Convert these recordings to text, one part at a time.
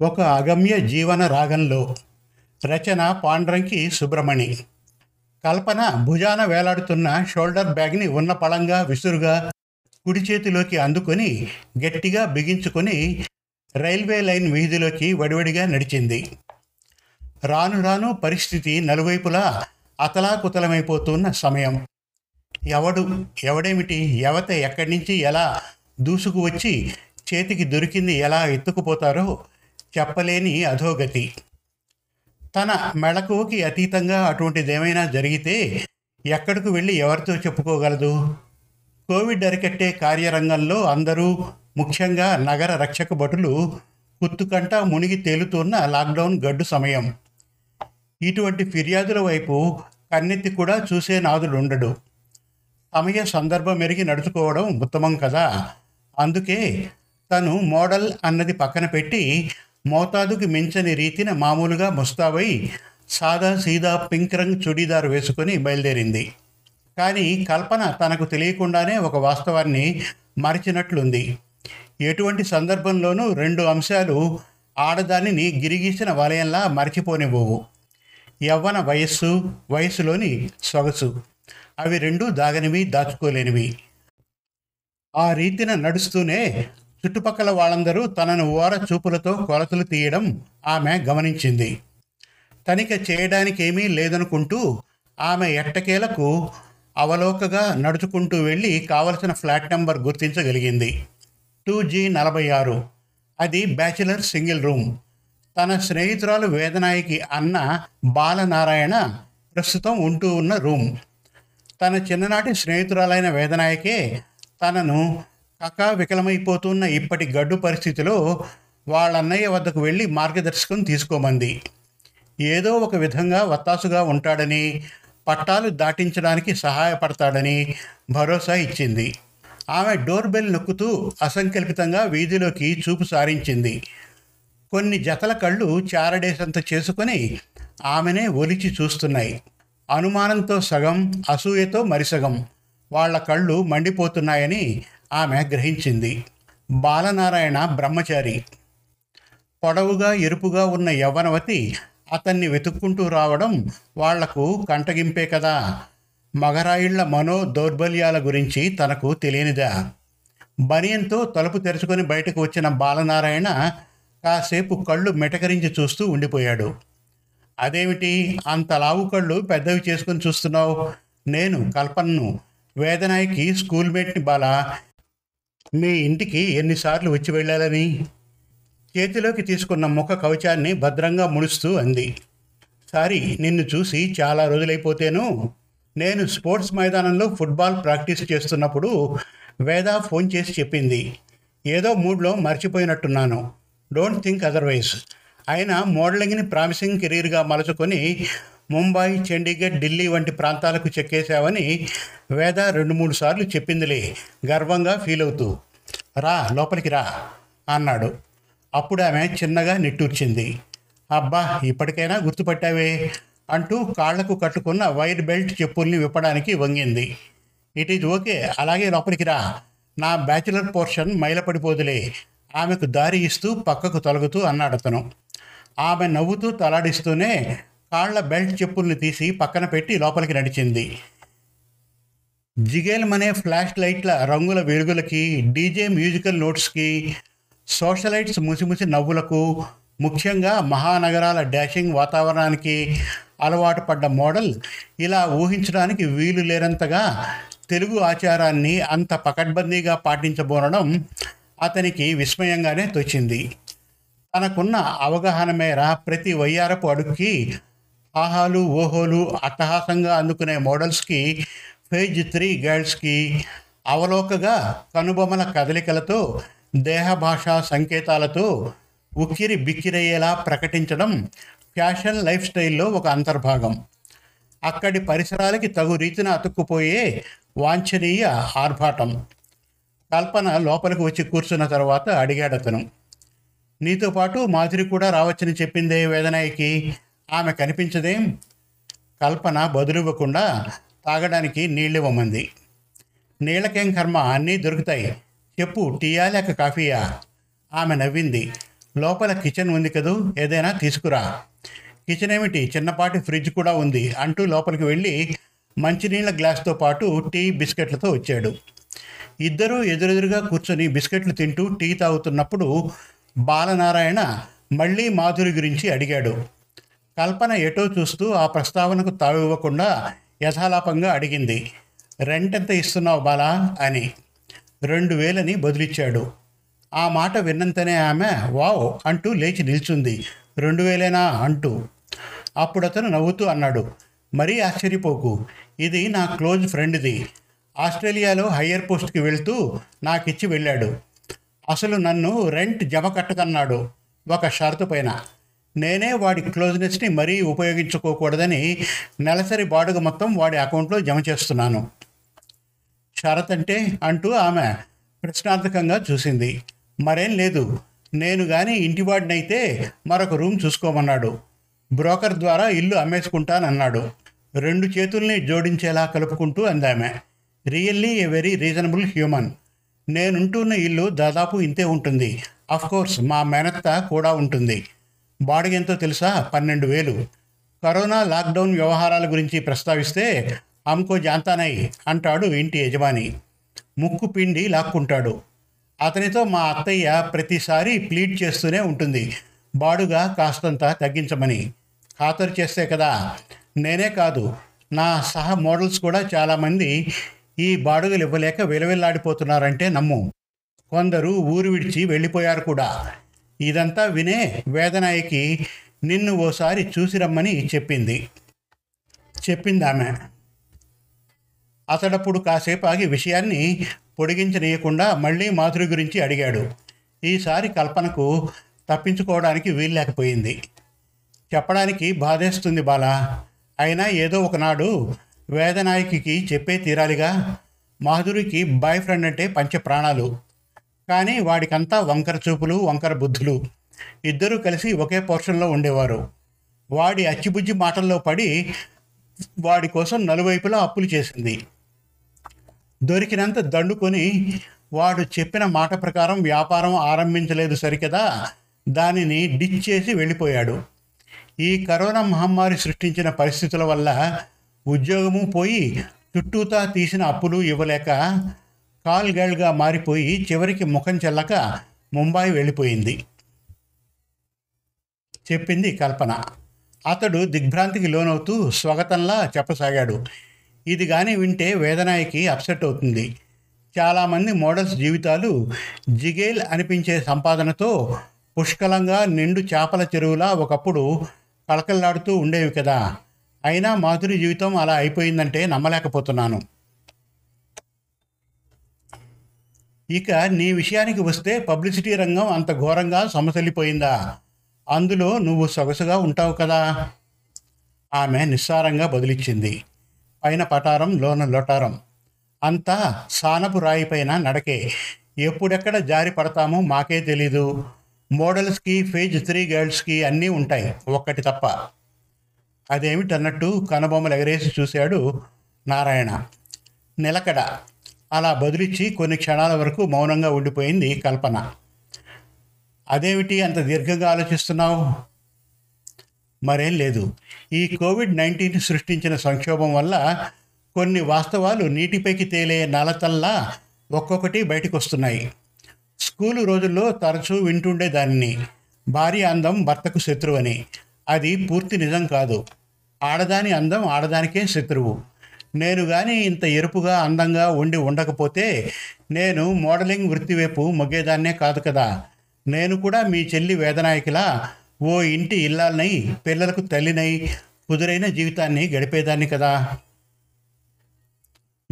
ఒక అగమ్య జీవన రాగంలో రచన పాండ్రంకి సుబ్రమణి కల్పన భుజాన వేలాడుతున్న షోల్డర్ బ్యాగ్ని ఉన్న పళంగా విసురుగా కుడి చేతిలోకి అందుకొని గట్టిగా బిగించుకొని రైల్వే లైన్ వీధిలోకి వడివడిగా నడిచింది. రాను రాను పరిస్థితి నలువైపులా అతలాకుతలమైపోతున్న సమయం. ఎవడు ఎవడేమిటి ఎవత ఎక్కడి నుంచి ఎలా దూసుకు వచ్చి చేతికి దొరికింది ఎలా ఎత్తుకుపోతారో చెప్పలేని అధోగతి. తన మెళకువకి అతీతంగా అటువంటిదేమైనా జరిగితే ఎక్కడికి వెళ్ళి ఎవరితో చెప్పుకోగలదు? కోవిడ్ అరికట్టే కార్యరంగంలో అందరూ ముఖ్యంగా నగర రక్షక భటులు కుత్తుకంట మునిగి తేలుతున్న లాక్డౌన్ గడ్డు సమయం. ఇటువంటి ఫిర్యాదుల వైపు కన్నెత్తి కూడా చూసే నాదుడుండడు సమయ సందర్భం మెరిగి నడుచుకోవడం ఉత్తమం కదా? అందుకే తను మోడల్ అన్నది పక్కన పెట్టి మోతాదుకి మించని రీతిన మామూలుగా ముస్తాబై సాదా సీదా పింక్ రంగ్ చుడీదార్ వేసుకొని బయలుదేరింది. కానీ కల్పన తనకు తెలియకుండానే ఒక వాస్తవాన్ని మరిచినట్లుంది. ఎటువంటి సందర్భంలోనూ రెండు అంశాలు ఆడదానిని గిరిగీసిన వలయంలా మరచిపోనివ్వవు. యవ్వన వయస్సు వయస్సులోని సొగసు. అవి రెండు దాగనివి దాచుకోలేనివి. ఆ రీతిన నడుస్తూనే చుట్టుపక్కల వాళ్ళందరూ తనను ఓర చూపులతో కొలతలు తీయడం ఆమె గమనించింది. తనిఖ చేయడానికేమీ లేదనుకుంటూ ఆమె ఎట్టకేలకు అవలోకగా నడుచుకుంటూ వెళ్ళి కావలసిన ఫ్లాట్ నెంబర్ గుర్తించగలిగింది. టూ జీ నలభై ఆరు. అది బ్యాచిలర్ సింగిల్ రూమ్. తన స్నేహితురాలు వేదనాయికి అన్న బాలనారాయణ ప్రస్తుతం ఉంటూ ఉన్న రూమ్. తన చిన్ననాటి స్నేహితురాలైన వేదనాయకే తనను కకా వికలమైపోతున్న ఇప్పటి గడ్డు పరిస్థితిలో వాళ్ళ అన్నయ్య వద్దకు వెళ్ళి మార్గదర్శకం తీసుకోమంది. ఏదో ఒక విధంగా వత్తాసుగా ఉంటాడని పట్టాలు దాటించడానికి సహాయపడతాడని భరోసా ఇచ్చింది. ఆమె డోర్ బెల్ నొక్కుతూ అసంకల్పితంగా వీధిలోకి చూపు సారించింది. కొన్ని జతల కళ్ళు చారడేసంత చేసుకొని ఆమెనే ఒలిచి చూస్తున్నాయి. అనుమానంతో సగం అసూయతో మరిసగం. వాళ్ళ కళ్ళు మండిపోతున్నాయని ఆమె గ్రహించింది. బాలనారాయణ బ్రహ్మచారి. పొడవుగా ఎరుపుగా ఉన్న యవ్వనవతి అతన్ని వెతుక్కుంటూ రావడం వాళ్ళకు కంటగింపే కదా. మగరాయిళ్ళ మనో దౌర్బల్యాల గురించి తనకు తెలియనిదా? బనియంతో తలుపు తెరుచుకొని బయటకు వచ్చిన బాలనారాయణ కాసేపు కళ్ళు మెటకరించి చూస్తూ ఉండిపోయాడు. అదేమిటి? అంత లావు కళ్ళు పెద్దవి చేసుకుని చూస్తున్నావు? నేను కల్పన్ను వేదనాయికి స్కూల్ మేట్ని బాల. మీ ఇంటికి ఎన్నిసార్లు వచ్చి వెళ్ళాలని? చేతిలోకి తీసుకున్న ముఖ కవచాన్ని భద్రంగా ముడుస్తూ అంది. సారీ నిన్ను చూసి చాలా రోజులైపోతేను. నేను స్పోర్ట్స్ మైదానంలో ఫుట్బాల్ ప్రాక్టీస్ చేస్తున్నప్పుడు వేద ఫోన్ చేసి చెప్పింది. ఏదో మూడ్లో మర్చిపోయినట్టున్నాను. Don't think otherwise. అయినా మోడలింగ్ని ప్రామిసింగ్ కెరీర్గా మలుచుకొని ముంబై చండీగఢ్ ఢిల్లీ వంటి ప్రాంతాలకు చెక్కేశావని వేద రెండు మూడు సార్లు చెప్పిందిలే. గర్వంగా ఫీల్ అవుతూ. రా లోపలికి రా అన్నాడు. అప్పుడు ఆమె చిన్నగా నిట్టూర్చింది. అబ్బా ఇప్పటికైనా గుర్తుపట్టావే అంటూ కాళ్ళకు కట్టుకున్న వైర్ బెల్ట్ చెప్పుల్ని విప్పడానికి వంగింది. ఇట్ ఈజ్ ఓకే అలాగే లోపలికి రా. నా బ్యాచులర్ పోర్షన్ మైలపడిపోదులే. ఆమెకు దారి ఇస్తూ పక్కకు తొలగుతూ అన్నాడు అతను ఆమె నవ్వుతూ తలాడిస్తూనే కాళ్ళ బెల్ట్ చెప్పుల్ని తీసి పక్కన పెట్టి లోపలికి నడిచింది. జిగేల్మనే ఫ్లాష్ లైట్ల రంగుల వెలుగులకి డీజే మ్యూజికల్ నోట్స్కి సోషలైట్స్ ముసిముసి నవ్వులకు ముఖ్యంగా మహానగరాల డాషింగ్ వాతావరణానికి అలవాటు పడ్డ మోడల్ ఇలా ఊహించడానికి వీలు లేనంతగా తెలుగు ఆచారాన్ని అంత పకడ్బందీగా పాటించబోనడం అతనికి విస్మయంగానే తోచింది. తనకున్న అవగాహన మేర ప్రతి వయ్యారపు అడుక్కి ఆహాలు ఓహోలు అట్టహాసంగా అందుకునే మోడల్స్కి పేజ్ త్రీ గర్ల్స్కి అవలోకగా కనుబొమల కదలికలతో దేహ భాషా సంకేతాలతో ఉక్కిరి బిక్కిరయ్యేలా ప్రకటించడం ఫ్యాషన్ లైఫ్ స్టైల్లో ఒక అంతర్భాగం. అక్కడి పరిసరాలకి తగు రీతిన అతుక్కుపోయే వాంఛనీయ ఆర్భాటం. కల్పన లోపలికి వచ్చి కూర్చున్న తర్వాత అడిగాడు అతను నీతో పాటు మాధురి కూడా రావచ్చని చెప్పిందే వేదనాయికి? ఆమె కనిపించదేం. కల్పన బదులివ్వకుండా తాగడానికి నీళ్ళివ్వమంది. నీళ్ళకేం కర్మ? అన్నీ దొరుకుతాయి. చెప్పు టీయా లేక కాఫీయా? ఆమె నవ్వింది. లోపల కిచెన్ ఉంది కదూ? ఏదైనా తీసుకురా. కిచెన్ ఏమిటి? చిన్నపాటి ఫ్రిడ్జ్ కూడా ఉంది. అంటూ లోపలికి వెళ్ళి మంచినీళ్ళ గ్లాస్తో పాటు టీ బిస్కెట్లతో వచ్చాడు. ఇద్దరూ ఎదురెదురుగా కూర్చొని బిస్కెట్లు తింటూ టీ తాగుతున్నప్పుడు బాలనారాయణ మళ్ళీ మాధురి గురించి అడిగాడు. కల్పన ఎటో చూస్తూ ఆ ప్రస్తావనకు తావివ్వకుండా యథాలాపంగా అడిగింది. రెంట్ ఎంత ఇస్తున్నావు బాలా? అని. రెండు వేలని బదులిచ్చాడు. ఆ మాట విన్నంతనే ఆమె వావ్ అంటూ లేచి నిల్చుంది. రెండు వేలేనా అంటూ. అప్పుడు అతను నవ్వుతూ అన్నాడు. మరీ ఆశ్చర్యపోకు. ఇది నా క్లోజ్ ఫ్రెండ్ది. ఆస్ట్రేలియాలో హయ్యర్ పోస్ట్కి వెళ్తూ నాకిచ్చి వెళ్ళాడు. అసలు నన్ను రెంట్ జమ కట్టకన్నాడు ఒక షరతు పైన. నేనే వాడి క్లోజ్నెస్ని మరీ ఉపయోగించుకోకూడదని నెలసరి బాడుగ మొత్తం వాడి అకౌంట్లో జమ చేస్తున్నాను. షరత్ అంటే అంటూ ఆమె ప్రశ్నార్థకంగా చూసింది. మరేం లేదు. నేను కానీ ఇంటివాడినైతే మరొక రూమ్ చూసుకోమన్నాడు. బ్రోకర్ ద్వారా ఇల్లు అమ్మేసుకుంటానన్నాడు. రెండు చేతుల్ని జోడించేలా కలుపుకుంటూ అందామె. Really a very reasonable human. నేనుంటున్న ఇల్లు దాదాపు ఇంతే ఉంటుంది. కోర్స్ మా మేనత్త కూడా ఉంటుంది. బాడుగ ఎంతో తెలుసా? పన్నెండు వేలు. కరోనా లాక్డౌన్ వ్యవహారాల గురించి ప్రస్తావిస్తే అమ్కో జాంతానై అంటాడు ఇంటి యజమాని. ముక్కు పిండి లాక్కుంటాడు. అతనితో మా అత్తయ్య ప్రతిసారి ప్లీడ్ చేస్తూనే ఉంటుంది. బాడుగా కాస్తంత తగ్గించమని. ఖాతరు చేస్తే కదా? నేనే కాదు. నా సహ మోడల్స్ కూడా చాలామంది ఈ బాడుగలు ఇవ్వలేక విలవిల్లాడిపోతున్నారంటే నమ్ము. కొందరు ఊరు విడిచి వెళ్ళిపోయారు కూడా. ఇదంతా వినే వేదనాయికి నిన్ను ఓసారి చూసి రమ్మని చెప్పింది. చెప్పింది ఆమె అతడప్పుడు కాసేపు ఆగి విషయాన్ని పొడిగించనీయకుండా మళ్ళీ మాధురి గురించి అడిగాడు. ఈసారి కల్పనకు తప్పించుకోవడానికి వీల్లేకపోయింది. చెప్పడానికి బాధేస్తుంది బాల. అయినా ఏదో ఒకనాడు వేదనాయకికి చెప్పే తీరాలిగా మాధురికి బాయ్ ఫ్రెండ్ అంటే పంచ ప్రాణాలు కానీ వాడికంతా వంకర చూపులు వంకర బుద్ధులు. ఇద్దరూ కలిసి ఒకే పోర్షన్లో ఉండేవారు. వాడి అచ్చిబుజ్జి మాటల్లో పడి వాడి కోసం నలువైపులా అప్పులు చేసింది. దొరికినంత దండుకొని వాడు చెప్పిన మాట ప్రకారం వ్యాపారం ఆరంభించలేదు సరికదా? దానిని డిచ్ చేసి వెళ్ళిపోయాడు. ఈ కరోనా మహమ్మారి సృష్టించిన పరిస్థితుల వల్ల ఉద్యోగము పోయి చుట్టూతా తీసిన అప్పులు ఇవ్వలేక కాల్ గర్ల్గా మారిపోయి చివరికి ముఖం చెల్లక ముంబాయి వెళ్ళిపోయింది. చెప్పింది కల్పన. అతడు దిగ్భ్రాంతికి లోనవుతూ స్వాగతంలా చెప్పసాగాడు. ఇది కానీ వింటే వేదనాయికి అప్సెట్ అవుతుంది. చాలామంది మోడల్స్ జీవితాలు జిగేల్ అనిపించే సంపాదనతో పుష్కలంగా నిండు చేపల చెరువులా ఒకప్పుడు కళకళలాడుతూ ఉండేవి కదా. అయినా మాధురి జీవితం అలా అయిపోయిందంటే నమ్మలేకపోతున్నాను. ఇక నీ విషయానికి వస్తే పబ్లిసిటీ రంగం అంత ఘోరంగా సమసలిపోయిందా అందులో నువ్వు సొగసుగా ఉంటావు కదా? ఆమె నిస్సారంగా బదిలిచ్చింది. పైన పటారం లోన లొటారం. అంతా సానపు రాయిపైన నడకే. ఎప్పుడెక్కడ జారి పడతామో మాకే తెలీదు. మోడల్స్కి ఫేజ్ త్రీ గర్ల్స్కి అన్నీ ఉంటాయి. ఒక్కటి తప్ప. అదేమిటన్నట్టు కనుబొమ్మలు ఎగరేసి చూశాడు నారాయణ. నిలకడ. అలా బదులిచ్చి కొన్ని క్షణాల వరకు మౌనంగా ఉండిపోయింది కల్పన. అదేమిటి అంత దీర్ఘంగా ఆలోచిస్తున్నావు? మరేం లేదు. ఈ కోవిడ్ నైన్టీన్ సృష్టించిన సంక్షోభం వల్ల కొన్ని వాస్తవాలు నీటిపైకి తేలే నలతల్లా ఒక్కొక్కటి బయటకు వస్తున్నాయి స్కూలు రోజుల్లో తరచూ వింటుండే దానిని భార్య అందం భర్తకు శత్రువని. అది పూర్తి నిజం కాదు. ఆడదాని అందం ఆడదానికే శత్రువు. నేను కానీ ఇంత ఎరుపుగా అందంగా ఉండి ఉండకపోతే నేను మోడలింగ్ వృత్తి వైపు మొగ్గేదాన్నే కాదు కదా. నేను కూడా మీ చెల్లి వేదనాయకిలా ఓ ఇంటి ఇల్లాలనై పిల్లలకు తల్లినై కుదురైన జీవితాన్ని గడిపేదాన్ని కదా.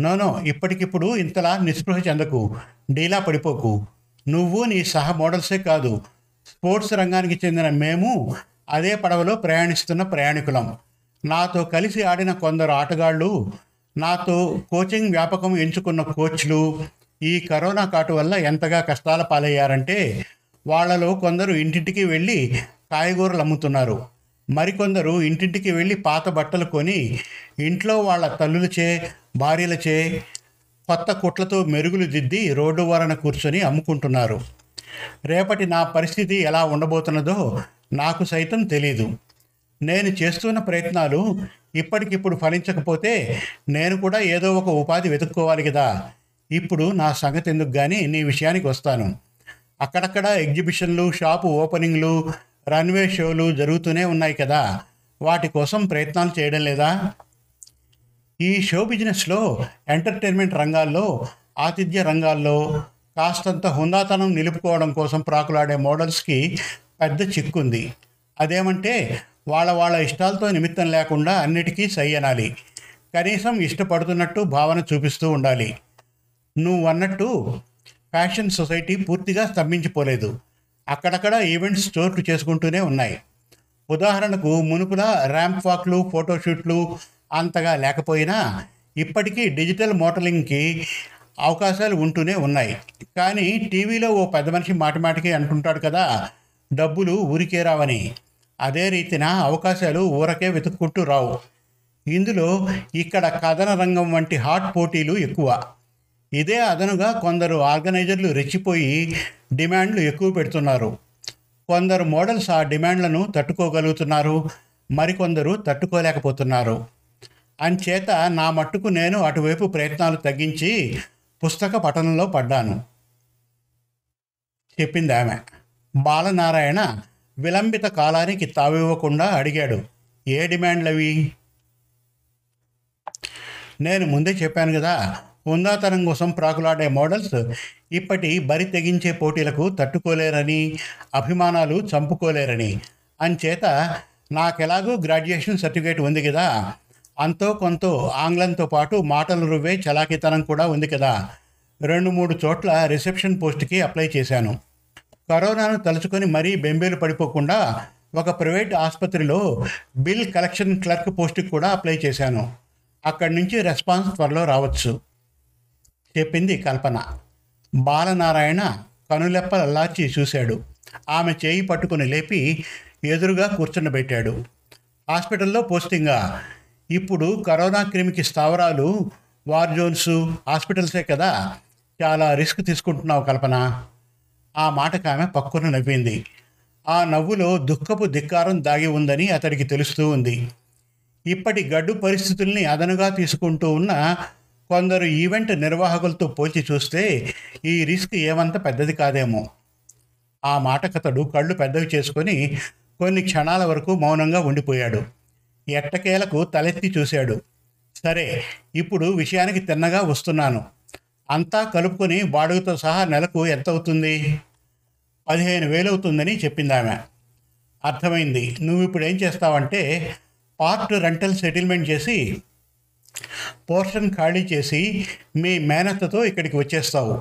నోనో ఇప్పటికిప్పుడు ఇంతలా నిస్పృహ చెందకు డీలా పడిపోకు. నువ్వు నీ సహ మోడల్సే కాదు. స్పోర్ట్స్ రంగానికి చెందిన మేము అదే పడవలో ప్రయాణిస్తున్న ప్రయాణికులం. నాతో కలిసి ఆడిన కొందరు ఆటగాళ్ళు నాతో కోచింగ్ వ్యాపకం ఎంచుకున్న కోచ్లు ఈ కరోనా కాటు వల్ల ఎంతగా కష్టాల పాలయ్యారంటే వాళ్ళలో కొందరు ఇంటింటికి వెళ్ళి కాయగూరలు అమ్ముతున్నారు. మరికొందరు ఇంటింటికి వెళ్ళి పాత బట్టలు కొని ఇంట్లో వాళ్ళ తల్లులచే భార్యలచే కొత్త కుట్లతో మెరుగులు దిద్ది రోడ్డు వరన కూర్చొని అమ్ముకుంటున్నారు. రేపటి నా పరిస్థితి ఎలా ఉండబోతున్నదో నాకు సైతం తెలీదు. నేను చేస్తున్న ప్రయత్నాలు ఇప్పటికిప్పుడు ఫలించకపోతే నేను కూడా ఏదో ఒక ఉపాధి వెతుక్కోవాలి కదా. ఇప్పుడు నా సంగతి ఎందుకు కానీ నీ విషయానికి వస్తాను. అక్కడక్కడ ఎగ్జిబిషన్లు షాపు ఓపెనింగ్లు రన్వే షోలు జరుగుతూనే ఉన్నాయి కదా. వాటి కోసం ప్రయత్నాలు చేయడం లేదా? ఈ షో బిజినెస్లో ఎంటర్టైన్మెంట్ రంగాల్లో ఆతిథ్య రంగాల్లో కాస్తంత హుందాతనం నిలుపుకోవడం కోసం ప్రాకులాడే మోడల్స్కి పెద్ద చిక్కుంది. అదేమంటే వాళ్ళ వాళ్ళ ఇష్టాలతో నిమిత్తం లేకుండా అన్నిటికీ సై అనాలి. కనీసం ఇష్టపడుతున్నట్టు భావన చూపిస్తూ ఉండాలి. నువ్వు అన్నట్టు ఫ్యాషన్ సొసైటీ పూర్తిగా స్తంభించిపోలేదు. అక్కడక్కడ ఈవెంట్స్ చోట్లు చేసుకుంటూనే ఉన్నాయి. ఉదాహరణకు మునుపుల ర్యాంప్ వాక్లు ఫోటోషూట్లు అంతగా లేకపోయినా ఇప్పటికీ డిజిటల్ మోడలింగ్కి అవకాశాలు ఉంటూనే ఉన్నాయి. కానీ టీవీలో ఓ పెద్ద మనిషి మాటిమాటికి అంటుంటాడు కదా డబ్బులు ఊరికే రావని. అదే రీతిన అవకాశాలు ఊరకే వెతుక్కుంటూ రావు. ఇందులో ఇక్కడ కథన రంగం వంటి హాట్ పోటీలు ఎక్కువ. ఇదే అదనుగా కొందరు ఆర్గనైజర్లు రెచ్చిపోయి డిమాండ్లు ఎక్కువ పెడుతున్నారు. కొందరు మోడల్స్ ఆ డిమాండ్లను తట్టుకోగలుగుతున్నారు. మరికొందరు తట్టుకోలేకపోతున్నారు. అంచేత నా మట్టుకు నేను అటువైపు ప్రయత్నాలు తగ్గించి పుస్తక పఠనంలో పడ్డాను. చెప్పింది ఆమె బాలనారాయణ విలంబిత కాలానికి తావివ్వకుండా అడిగాడు. ఏ డిమాండ్లవి నేను ముందే చెప్పాను కదా ఉందాతనం కోసం ప్రాకులాడే మోడల్స్ ఇప్పటి బరి తెగించే పోటీలకు తట్టుకోలేరని అభిమానాలు చంపుకోలేరని. అంచేత నాకెలాగూ గ్రాడ్యుయేషన్ సర్టిఫికేట్ ఉంది కదా అంతో కొంత ఆంగ్లంతో పాటు మాటలు రువ్వే చలాకితనం కూడా ఉంది కదా. రెండు మూడు చోట్ల రిసెప్షన్ పోస్ట్కి అప్లై చేశాను. కరోనాను తలుచుకొని మరీ బెంబేలు పడిపోకుండా ఒక ప్రైవేట్ ఆసుపత్రిలో బిల్ కలెక్షన్ క్లర్క్ పోస్ట్కి కూడా అప్లై చేశాను. అక్కడి నుంచి రెస్పాన్స్ త్వరలో రావచ్చు. చెప్పింది కల్పన. బాలనారాయణ కనులెప్పలల్లార్చి చూశాడు. ఆమె చేయి పట్టుకుని లేపి ఎదురుగా కూర్చుండబెట్టాడు. హాస్పిటల్లో పోస్టింగా. ఇప్పుడు కరోనా క్రిమికి స్థావరాలు వార్ జోన్స్ హాస్పిటల్సే కదా. చాలా రిస్క్ తీసుకుంటున్నావు కల్పన. ఆ మాటకు ఆమె పక్కున నవ్వింది. ఆ నవ్వులో దుఃఖపు ధిక్కారం దాగి ఉందని అతడికి తెలుస్తూ ఉంది. ఇప్పటి గడ్డు పరిస్థితుల్ని అదనుగా తీసుకుంటూ ఉన్న కొందరు ఈవెంట్ నిర్వాహకులతో పోల్చి చూస్తే ఈ రిస్క్ ఏమంత పెద్దది కాదేమో. ఆ మాటకతడు కళ్ళు పెద్దవి చేసుకొని కొన్ని క్షణాల వరకు మౌనంగా ఉండిపోయాడు. ఎట్టకేలకు తలెత్తి చూశాడు. సరే ఇప్పుడు విషయానికి తిన్నగా వస్తున్నాను. అంతా కలుపుకొని బాడుగతో సహా నెలకు ఎంత అవుతుంది పదిహేను వేలు అవుతుందని చెప్పింది ఆమె అర్థమైంది. నువ్వు ఇప్పుడు ఏం చేస్తావంటే పార్ట్ రెంటల్ సెటిల్మెంట్ చేసి పోర్షన్ ఖాళీ చేసి మీ మేనత్తతో ఇక్కడికి వచ్చేస్తావు.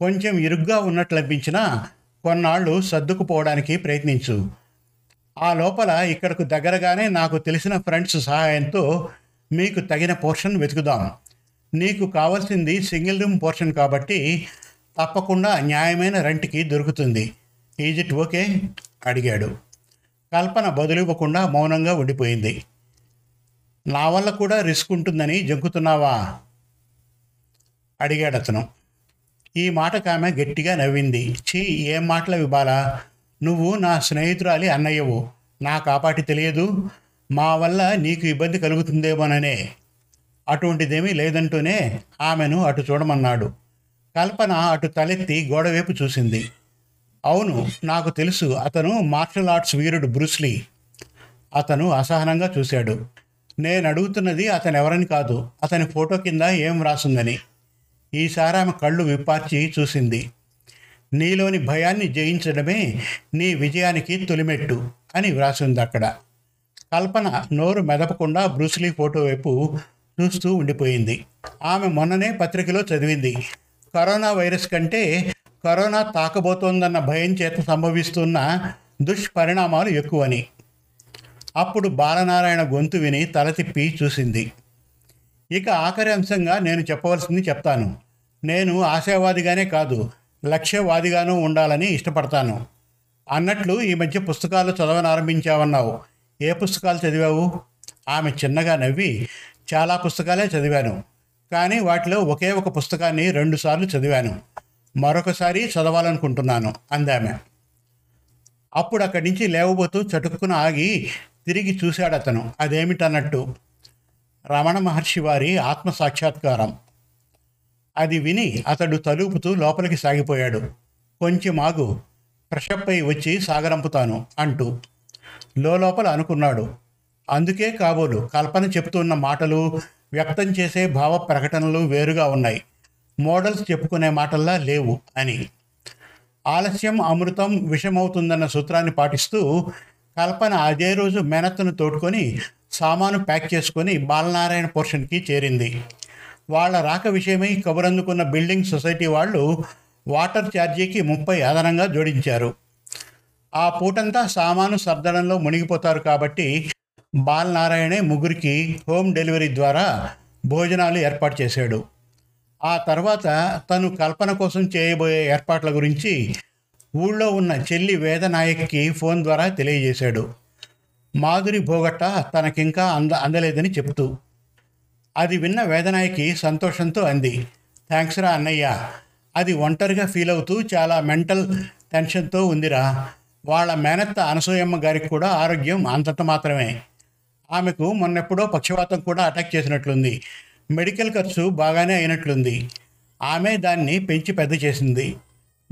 కొంచెం ఇరుగ్గా ఉన్నట్లు అనిపించినా కొన్నాళ్ళు సర్దుకుపోవడానికి ప్రయత్నించు. ఆ లోపల ఇక్కడకు దగ్గరగానే నాకు తెలిసిన ఫ్రెండ్స్ సహాయంతో మీకు తగిన పోర్షన్ వెతుకుదాం. నీకు కావాల్సింది సింగిల్ రూమ్ పోర్షన్ కాబట్టి తప్పకుండా న్యాయమైన రెంట్కి దొరుకుతుంది. ఈజ్ ఇట్ ఓకే అడిగాడు. కల్పన బదులివ్వకుండా మౌనంగా ఉండిపోయింది. నా వల్ల కూడా రిస్క్ ఉంటుందని జంకుతున్నావా? అడిగాడు అతను. ఈ మాటకు ఆమె గట్టిగా నవ్వింది. చీ ఏం మాటలవి బాలా. నువ్వు నా స్నేహితురాలి అన్నయ్యవు. నా కాపాటి తెలియదు. మా వల్ల నీకు ఇబ్బంది కలుగుతుందేమోననే. అటువంటిదేమీ లేదంటూనే ఆమెను అటు చూడమన్నాడు. కల్పన అటు తలెత్తి గోడవైపు చూసింది. అవును నాకు తెలుసు అతను మార్షల్ ఆర్ట్స్ వీరుడు బ్రూస్లీ అతను అసహనంగా చూశాడు. నేను అడుగుతున్నది అతను ఎవరని కాదు అతని ఫోటో కింద ఏం రాసుందని ఈసారి ఆమె కళ్ళు విప్పార్చి చూసింది. నీలోని భయాన్ని జయించడమే నీ విజయానికి తొలిమెట్టు అని వ్రాసింది అక్కడ కల్పన నోరు మెదపకుండా బ్రూస్లీ ఫోటో వైపు చూస్తూ ఉండిపోయింది. ఆమె మొన్ననే పత్రికలో చదివింది. కరోనా వైరస్ కంటే కరోనా తాకబోతోందన్న భయం చేత సంభవిస్తున్న దుష్పరిణామాలు ఎక్కువని. అప్పుడు బాలనారాయణ గొంతు విని తల తిప్పి చూసింది. ఇక ఆఖరి అంశంగా నేను చెప్పవలసింది చెప్తాను. నేను ఆశావాదిగానే కాదు లక్ష్యవాదిగానూ ఉండాలని ఇష్టపడతాను. అన్నట్లు ఈ మధ్య పుస్తకాలు చదవనారంభించావన్నావు. ఏ పుస్తకాలు చదివావు? ఆమె చిన్నగా నవ్వి చాలా పుస్తకాలే చదివాను. కానీ వాటిలో ఒకే ఒక పుస్తకాన్ని రెండుసార్లు చదివాను. మరొకసారి చదవాలనుకుంటున్నాను అందామె. అప్పుడు అక్కడి నుంచి లేవబోతూ చటుక్కున ఆగి తిరిగి చూశాడు అతను అదేమిటన్నట్టు? రమణ మహర్షి వారి ఆత్మ సాక్షాత్కారం అది విని అతడు తలుపుతూ లోపలికి సాగిపోయాడు. కొంచెం ఆగు ప్రషప్పై వచ్చి సాగరంపుతాను అంటూ లోపల అనుకున్నాడు. అందుకే కాబోలు కల్పన చెప్తున్న మాటలు వ్యక్తం చేసే భావ ప్రకటనలు వేరుగా ఉన్నాయి. మోడల్స్ చెప్పుకునే మాటల్లా లేవు అని. ఆలస్యం అమృతం విషమవుతుందన్న సూత్రాన్ని పాటిస్తూ కల్పన అదే రోజు మెనత్తును తోడుకొని సామాను ప్యాక్ చేసుకొని బాలనారాయణ పోర్షన్కి చేరింది. వాళ్ళ రాక విషయమై కబురందుకున్న బిల్డింగ్ సొసైటీ వాళ్ళు వాటర్ ఛార్జీకి ముప్పై అదనంగా జోడించారు. ఆ పూటంతా సామాను సర్దడంలో మునిగిపోతారు కాబట్టి బాలనారాయణే ముగ్గురికి హోమ్ డెలివరీ ద్వారా భోజనాలు ఏర్పాటు చేశాడు. ఆ తర్వాత తను కల్పన కోసం చేయబోయే ఏర్పాట్ల గురించి ఊళ్ళో ఉన్న చెల్లి వేదనాయక్కి ఫోన్ ద్వారా తెలియజేశాడు. మాధురి భోగట్ట తనకింకా అంద అందలేదని చెప్తూ అది విన్న వేదనాయకి సంతోషంతో అంది. థ్యాంక్స్ రా అన్నయ్య. అది ఒంటరిగా ఫీల్ అవుతూ చాలా మెంటల్ టెన్షన్తో ఉందిరా. వాళ్ళ మేనత్త అనసూయమ్మ గారికి కూడా ఆరోగ్యం అంతంత మాత్రమే. ఆమెకు మొన్నెప్పుడో పక్షవాతం కూడా అటాక్ చేసినట్లుంది. మెడికల్ ఖర్చు బాగానే అయినట్లుంది. ఆమె దాన్ని పెంచి పెద్ద చేసింది.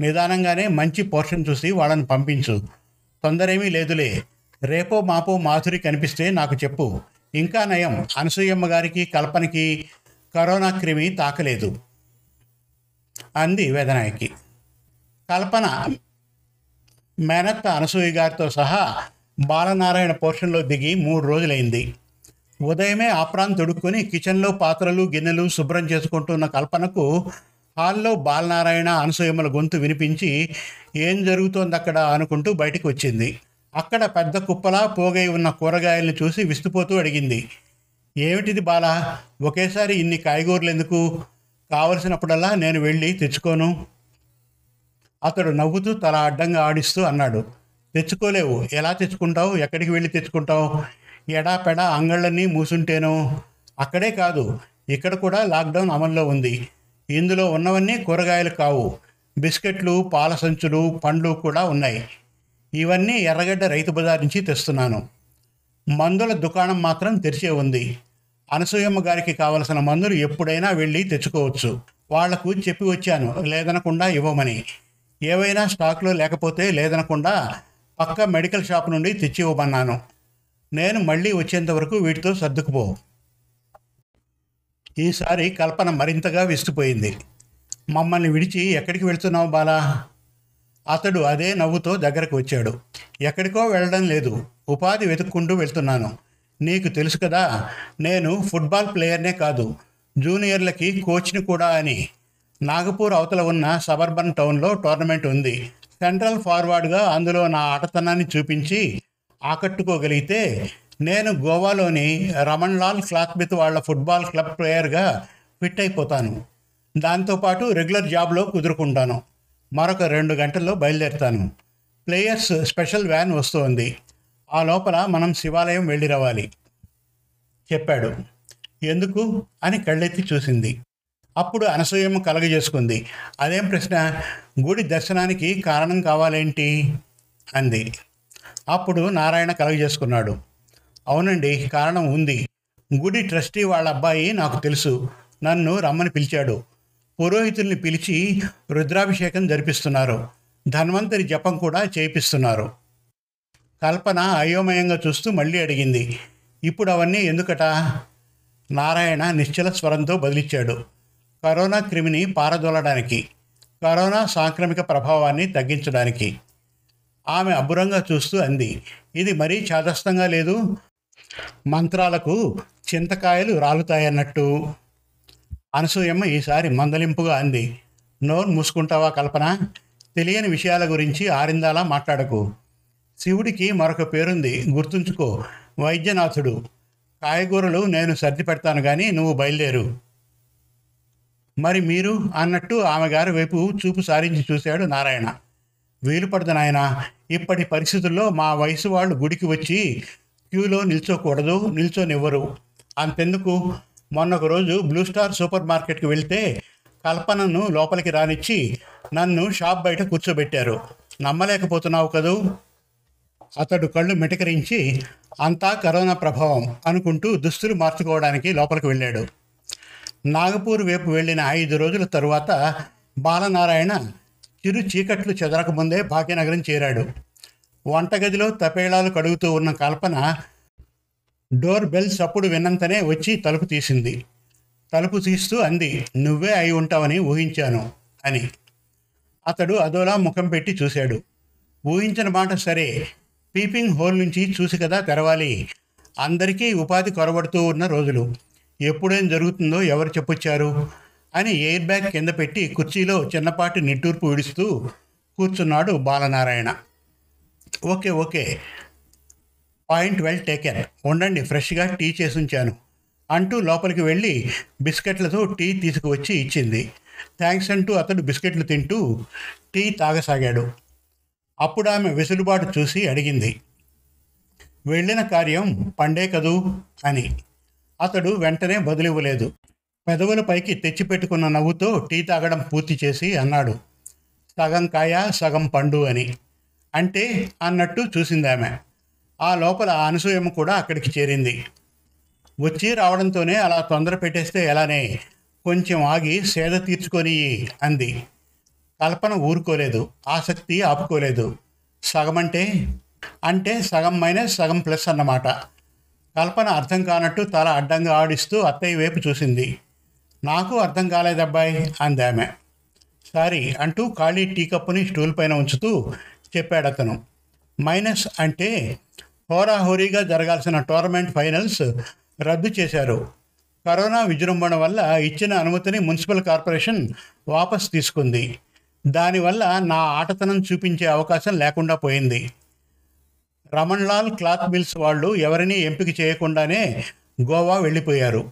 నిదానంగానే మంచి పోర్షన్ చూసి వాళ్ళని పంపించు. తొందరేమీ లేదులే. రేపో మాపో మాధురి కనిపిస్తే నాకు చెప్పు. ఇంకా నయం. అనసూయమ్మ గారికి కల్పనకి కరోనా క్రిమి తాకలేదు. అంది వేదనాయకి. కల్పన మేనత్త అనసూయ గారితో సహా బాలనారాయణ పోర్షన్లో దిగి మూడు రోజులైంది. ఉదయమే ఆప్రాన్ తొడుక్కొని కిచెన్లో పాత్రలు గిన్నెలు శుభ్రం చేసుకుంటున్న కల్పనకు హాల్లో బాలనారాయణ అనసూయమ్మల గొంతు వినిపించి ఏం జరుగుతోంది అక్కడ అనుకుంటూ బయటికి వచ్చింది. అక్కడ పెద్ద కుప్పలా పోగై ఉన్న కూరగాయలను చూసి విస్తుపోతూ అడిగింది. ఏమిటిది బాల? ఒకేసారి ఇన్ని కాయగూరలు ఎందుకు? కావలసినప్పుడల్లా నేను వెళ్ళి తెచ్చుకోను. అతడు నవ్వుతూ తల అడ్డంగా ఆడిస్తూ అన్నాడు. తెచ్చుకోలేవు. ఎలా తెచ్చుకుంటావు? ఎక్కడికి వెళ్ళి తెచ్చుకుంటావు? ఎడాపెడా అంగళ్ళన్నీ మూసుంటేనో? అక్కడే కాదు. ఇక్కడ కూడా లాక్డౌన్ అమల్లో ఉంది. ఇందులో ఉన్నవన్నీ కూరగాయలు కావు. బిస్కెట్లు పాల సంచులు పండ్లు కూడా ఉన్నాయి. ఇవన్నీ ఎర్రగడ్డ రైతు బజార్ నుంచి తెస్తున్నాను. మందుల దుకాణం మాత్రం తెరిచే ఉంది. అనసూయమ్మ గారికి కావలసిన మందులు ఎప్పుడైనా వెళ్ళి తెచ్చుకోవచ్చు. వాళ్ళకు చెప్పి వచ్చాను. లేదనకుండా ఇవ్వమని. ఏవైనా స్టాక్లో లేకపోతే లేదనకుండా పక్క మెడికల్ షాప్ నుండి తెచ్చి ఇవ్వమన్నాను. నేను మళ్ళీ వచ్చేంత వరకు వీటితో సర్దుకుపో ఈసారి కల్పన మరింతగా విస్తుపోయింది. మమ్మల్ని విడిచి ఎక్కడికి వెళ్తున్నావు బాలా? అతడు అదే నవ్వుతో దగ్గరకు వచ్చాడు. ఎక్కడికో వెళ్ళడం లేదు. ఉపాధి వెతుక్కుంటూ వెళ్తున్నాను. నీకు తెలుసు కదా నేను ఫుట్బాల్ ప్లేయర్నే కాదు. జూనియర్లకి కోచ్ని కూడా అని. నాగపూర్ అవతల ఉన్న సబర్బన్ టౌన్లో టోర్నమెంట్ ఉంది. సెంట్రల్ ఫార్వర్డ్గా అందులో నా ఆటతనాన్ని చూపించి ఆకట్టుకోగలిగితే నేను గోవాలోని రమణ్లాల్ లాల్ క్లాస్మిత్ వాళ్ళ ఫుట్బాల్ క్లబ్ ప్లేయర్గా ఫిట్ అయిపోతాను. దాంతోపాటు రెగ్యులర్ జాబ్లో కుదురుకుంటాను. మరొక రెండు గంటల్లో బయలుదేరుతాను. ప్లేయర్స్ స్పెషల్ వ్యాన్ వస్తోంది. ఆ లోపల మనం శివాలయం వెళ్ళి రావాలి. చెప్పాడు. ఎందుకు? అని కళ్ళెత్తి చూసింది. అప్పుడు అనసూయమ్మ కలగజేసుకుంది. అదేం ప్రశ్న? గుడి దర్శనానికి కారణం కావాలేంటి? అంది. అప్పుడు నారాయణ కలగజేసుకున్నాడు. అవునండి కారణం ఉంది. గుడి ట్రస్టీ వాళ్ళ అబ్బాయి నాకు తెలుసు. నన్ను రమ్మని పిలిచాడు. పురోహితుల్ని పిలిచి రుద్రాభిషేకం జరిపిస్తున్నారు. ధన్వంతరి జపం కూడా చేయిస్తున్నారు. కల్పన అయోమయంగా చూస్తూ మళ్ళీ అడిగింది. ఇప్పుడు అవన్నీ ఎందుకట? నారాయణ నిశ్చల స్వరంతో బదిలిచ్చాడు. కరోనా క్రిమిని పారదోలడానికి కరోనా సాంక్రమిక ప్రభావాన్ని తగ్గించడానికి ఆమె అబ్బురంగా చూస్తూ అంది. ఇది మరీ చాదస్తంగా లేదు. మంత్రాలకు చింతకాయలు రాలుతాయన్నట్టు. అనసూయమ్మ ఈసారి మందలింపుగా అంది. నోరు మూసుకుంటావా కల్పన? తెలియని విషయాల గురించి ఆరిందాలా మాట్లాడకు. శివుడికి మరొక పేరుంది. గుర్తుంచుకో వైద్యనాథుడు. కాయగూరలు నేను సర్ది పెడతాను కానీ నువ్వు బయలుదేరు. మరి మీరు అన్నట్టు ఆమె గారి వైపు చూపు సారించి చూశాడు నారాయణ. వీలు పడదు నాయన ఇప్పటి పరిస్థితుల్లో మా వయసు వాళ్ళు గుడికి వచ్చి క్యూలో నిల్చోకూడదు నిల్చోనివ్వరు. అంతెందుకు? మొన్న ఒక రోజు బ్లూ స్టార్ సూపర్ మార్కెట్కి వెళ్తే కల్పనను లోపలికి రానిచ్చి నన్ను షాప్ బయట కూర్చోబెట్టారు. నమ్మలేకపోతున్నావు కదూ? అతడు కళ్ళు మిటకరించి అంతా కరోనా ప్రభావం అనుకుంటూ దుస్తులు మార్చుకోవడానికి లోపలికి వెళ్ళాడు. నాగపూర్ వైపు వెళ్ళిన ఐదు రోజుల తరువాత బాలనారాయణ చిరు చీకట్లు చెదరకముందే భాగ్యనగరం చేరాడు. వంటగదిలో తపేళాలు కడుగుతూ ఉన్న కల్పన డోర్ బెల్స్ అప్పుడు విన్నంతనే వచ్చి తలుపు తీసింది. తలుపు తీస్తూ అంది నువ్వే అయి ఉంటావని ఊహించాను అని. అతడు అదోలా ముఖం పెట్టి చూశాడు. ఊహించిన మాట సరే. పీపింగ్ హోల్ నుంచి చూసి కదా తెరవాలి. అందరికీ ఉపాధి కొరబడుతూ ఉన్న రోజులు. ఎప్పుడేం జరుగుతుందో ఎవరు చెప్పొచ్చారు? అని ఎయిర్ బ్యాగ్ కింద పెట్టి కుర్చీలో చిన్నపాటి నిట్టూర్పు విడుస్తూ కూర్చున్నాడు Balanarayana. Okay okay. Point well taken. ఉండండి ఫ్రెష్గా టీ చేసి ఉంచాను అంటూ లోపలికి వెళ్ళి బిస్కెట్లతో టీ తీసుకువచ్చి ఇచ్చింది. థ్యాంక్స్ అంటూ అతడు బిస్కెట్లు తింటూ టీ తాగసాగాడు. అప్పుడు ఆమె వెసులుబాటు చూసి అడిగింది వెళ్ళిన కార్యం పండే కదూ? అని. అతడు వెంటనే బదులివ్వలేదు. పెదవుల పైకి తెచ్చిపెట్టుకున్న నవ్వుతో టీ తాగడం పూర్తి చేసి అన్నాడు. సగం కాయ సగం పండు అని. అంటే అన్నట్టు చూసింది ఆమె ఆ లోపల అనసూయమ్మ కూడా అక్కడికి చేరింది. వచ్చి రావడంతోనే అలా తొందర పెట్టేస్తే ఎలానే? కొంచెం ఆగి సేద తీర్చుకొని అంది. కల్పన ఊరుకోలేదు. ఆసక్తి ఆపుకోలేదు. సగం అంటే అంటే సగం మైనస్ సగం ప్లస్ అన్నమాట. కల్పన అర్థం కానట్టు తల అడ్డంగా ఆడిస్తూ అత్తయ్య వైపు చూసింది. నాకు అర్థం కాలేదబ్బాయి అందామె ఆమె. సారీ అంటూ ఖాళీ టీ కప్పుని స్టూల్ పైన ఉంచుతూ చెప్పాడు అతను మైనస్ అంటే హోరాహోరీగా జరగాల్సిన టోర్నమెంట్ ఫైనల్స్ రద్దు చేశారు. కరోనా విజృంభణ వల్ల ఇచ్చిన అనుమతిని మున్సిపల్ కార్పొరేషన్ వాపస్ తీసుకుంది. దానివల్ల నా ఆటతనం చూపించే అవకాశం లేకుండా పోయింది. రమణ్లాల్ క్లాత్ మిల్స్ వాళ్ళు ఎవరినీ ఎంపిక చేయకుండానే గోవా వెళ్ళిపోయారు.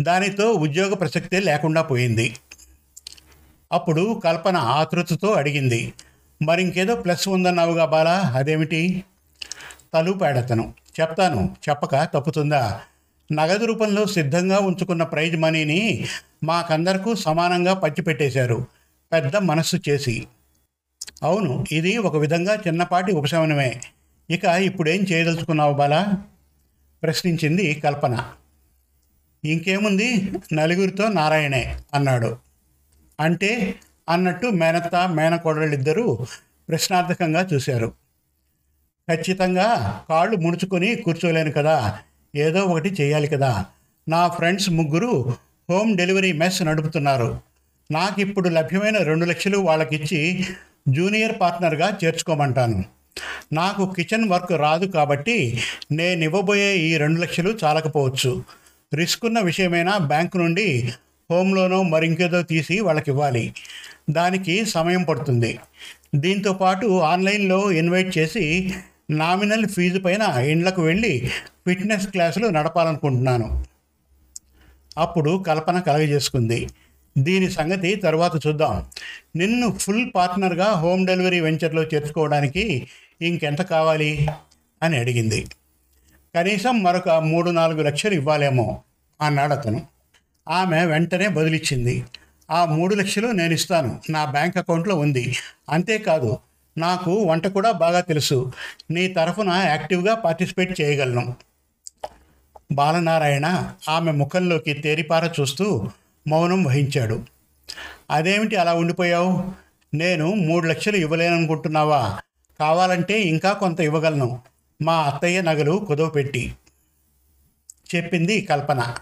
దానితో ఉద్యోగ ప్రసక్తే లేకుండా పోయింది. అప్పుడు కల్పన ఆతృతతో అడిగింది మరింకేదో ప్లస్ ఉందన్నావుగా బాలా అదేమిటి? తలుపాడతను చెప్తాను చెప్పక తప్పుతుందా? నగదు రూపంలో సిద్ధంగా ఉంచుకున్న ప్రైజ్ మనీని మాకందరకు సమానంగా పంచిపెట్టేశారు పెద్ద మనస్సు చేసి. అవును ఇది ఒక విధంగా చిన్నపాటి ఉపశమనమే. ఇక ఇప్పుడేం చేయదలుచుకున్నావు బాలా? ప్రశ్నించింది కల్పన. ఇంకేముంది? నలుగురితో నారాయణే అన్నాడు. అంటే అన్నట్టు మేనత్త మేనకోడళ్ళిద్దరూ ప్రశ్నార్థకంగా చూశారు. ఖచ్చితంగా కాళ్ళు ముడుచుకొని కూర్చోలేను కదా ఏదో ఒకటి చేయాలి కదా. నా ఫ్రెండ్స్ ముగ్గురు హోమ్ డెలివరీ మెస్ నడుపుతున్నారు. నాకు ఇప్పుడు లభ్యమైన రెండు లక్షలు వాళ్ళకిచ్చి జూనియర్ పార్ట్నర్గా చేర్చుకోమంటాను. నాకు కిచెన్ వర్క్ రాదు కాబట్టి నేను ఇవ్వబోయే ఈ రెండు లక్షలు చాలకపోవచ్చు. రిస్క్ ఉన్న విషయమైనా బ్యాంకు నుండి హోమ్ లోనో మరింకేదో తీసి వాళ్ళకి ఇవ్వాలి. దానికి సమయం పడుతుంది. దీంతో పాటు ఆన్లైన్లో ఇన్వైట్ చేసి నామినల్ ఫీజు పైన ఇండ్లకు వెళ్ళి ఫిట్నెస్ క్లాసులు నడపాలనుకుంటున్నాను. అప్పుడు కల్పన కలగజేసుకుంది. దీని సంగతి తర్వాత చూద్దాం. నిన్ను ఫుల్ పార్ట్నర్గా హోమ్ డెలివరీ వెంచర్లో చేర్చుకోవడానికి ఇంకెంత కావాలి? అని అడిగింది. కనీసం మరొక మూడు నాలుగు లక్షలు ఇవ్వాలేమో అన్నాడు అతను. ఆమె వెంటనే బదిలిచ్చింది. ఆ మూడు లక్షలు నేను ఇస్తాను. నా బ్యాంక్ అకౌంట్లో ఉంది. అంతేకాదు నాకు వంట కూడా బాగా తెలుసు. నీ తరఫున యాక్టివ్గా పార్టిసిపేట్ చేయగలను. బాలనారాయణ ఆమె ముఖంలోకి తేరిపార చూస్తూ మౌనం వహించాడు. అదేమిటి అలా ఉండిపోయావు? నేను మూడు లక్షలు ఇవ్వలేననుకుంటున్నావా? కావాలంటే ఇంకా కొంత ఇవ్వగలను. మా అత్తయ్య నగలు కుదవపెట్టి చెప్పింది కల్పన.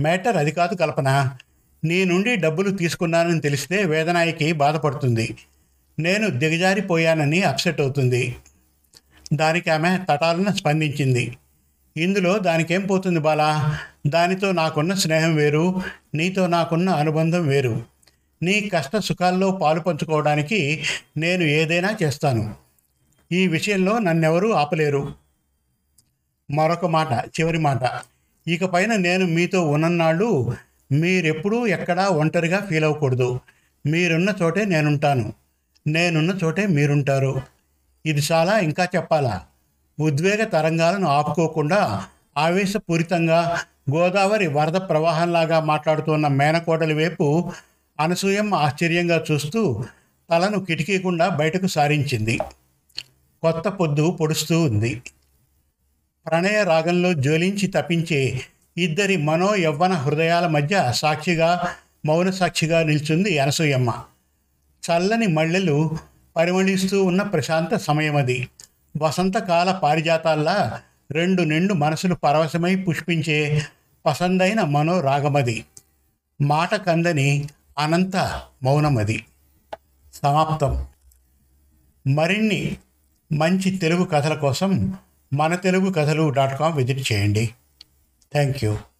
మ్యాటర్ అది కాదు కల్పన. నీ నుండి డబ్బులు తీసుకున్నానని తెలిస్తే వేదనాయికి బాధపడుతుంది. నేను దిగజారిపోయానని అప్సెట్ అవుతుంది. దానికి ఆమె తటాలను స్పందించింది. ఇందులో దానికేం పోతుంది బాలా? దానితో నాకున్న స్నేహం వేరు నీతో నాకున్న అనుబంధం వేరు. నీ కష్ట సుఖాల్లో పాలు పంచుకోవడానికి నేను ఏదైనా చేస్తాను. ఈ విషయంలో నన్నెవరూ ఆపలేరు. మరొక మాట చివరి మాట. ఇకపైన నేను మీతో ఉన్ననాళ్ళు మీరెప్పుడూ ఎక్కడా ఒంటరిగా ఫీల్ అవ్వకూడదు. మీరున్న చోటే నేనుంటాను. నేనున్న చోటే మీరుంటారు. ఇది చాలా ఇంకా చెప్పాలా? ఉద్వేగ తరంగాలను ఆపుకోకుండా ఆవేశపూరితంగా గోదావరి వరద ప్రవాహంలాగా మాట్లాడుతున్న మేనకోడలి వైపు అనసూయమ్మ ఆశ్చర్యంగా చూస్తూ తలను కిటికీకుండా బయటకు సారించింది. కొత్త పొద్దు పొడుస్తూ ఉంది. ప్రణయ రాగంలో జ్వలించి తప్పించే ఇద్దరి మనో యవ్వన హృదయాల మధ్య సాక్షిగా మౌన సాక్షిగా నిల్చుంది అనసూయమ్మ. చల్లని మల్లెలు పరిమళిస్తూ ఉన్న ప్రశాంత సమయం అది వసంతకాల పారిజాతాల్లా రెండు నిండు మనసులు పరవశమై పుష్పించే పసందైన మనోరాగమది. మాట కందని అనంత మౌనమది. సమాప్తం. మరిన్ని మంచి తెలుగు కథల కోసం మన తెలుగు కథలు డాట్ కామ్ విజిట్ చేయండి. Thank you.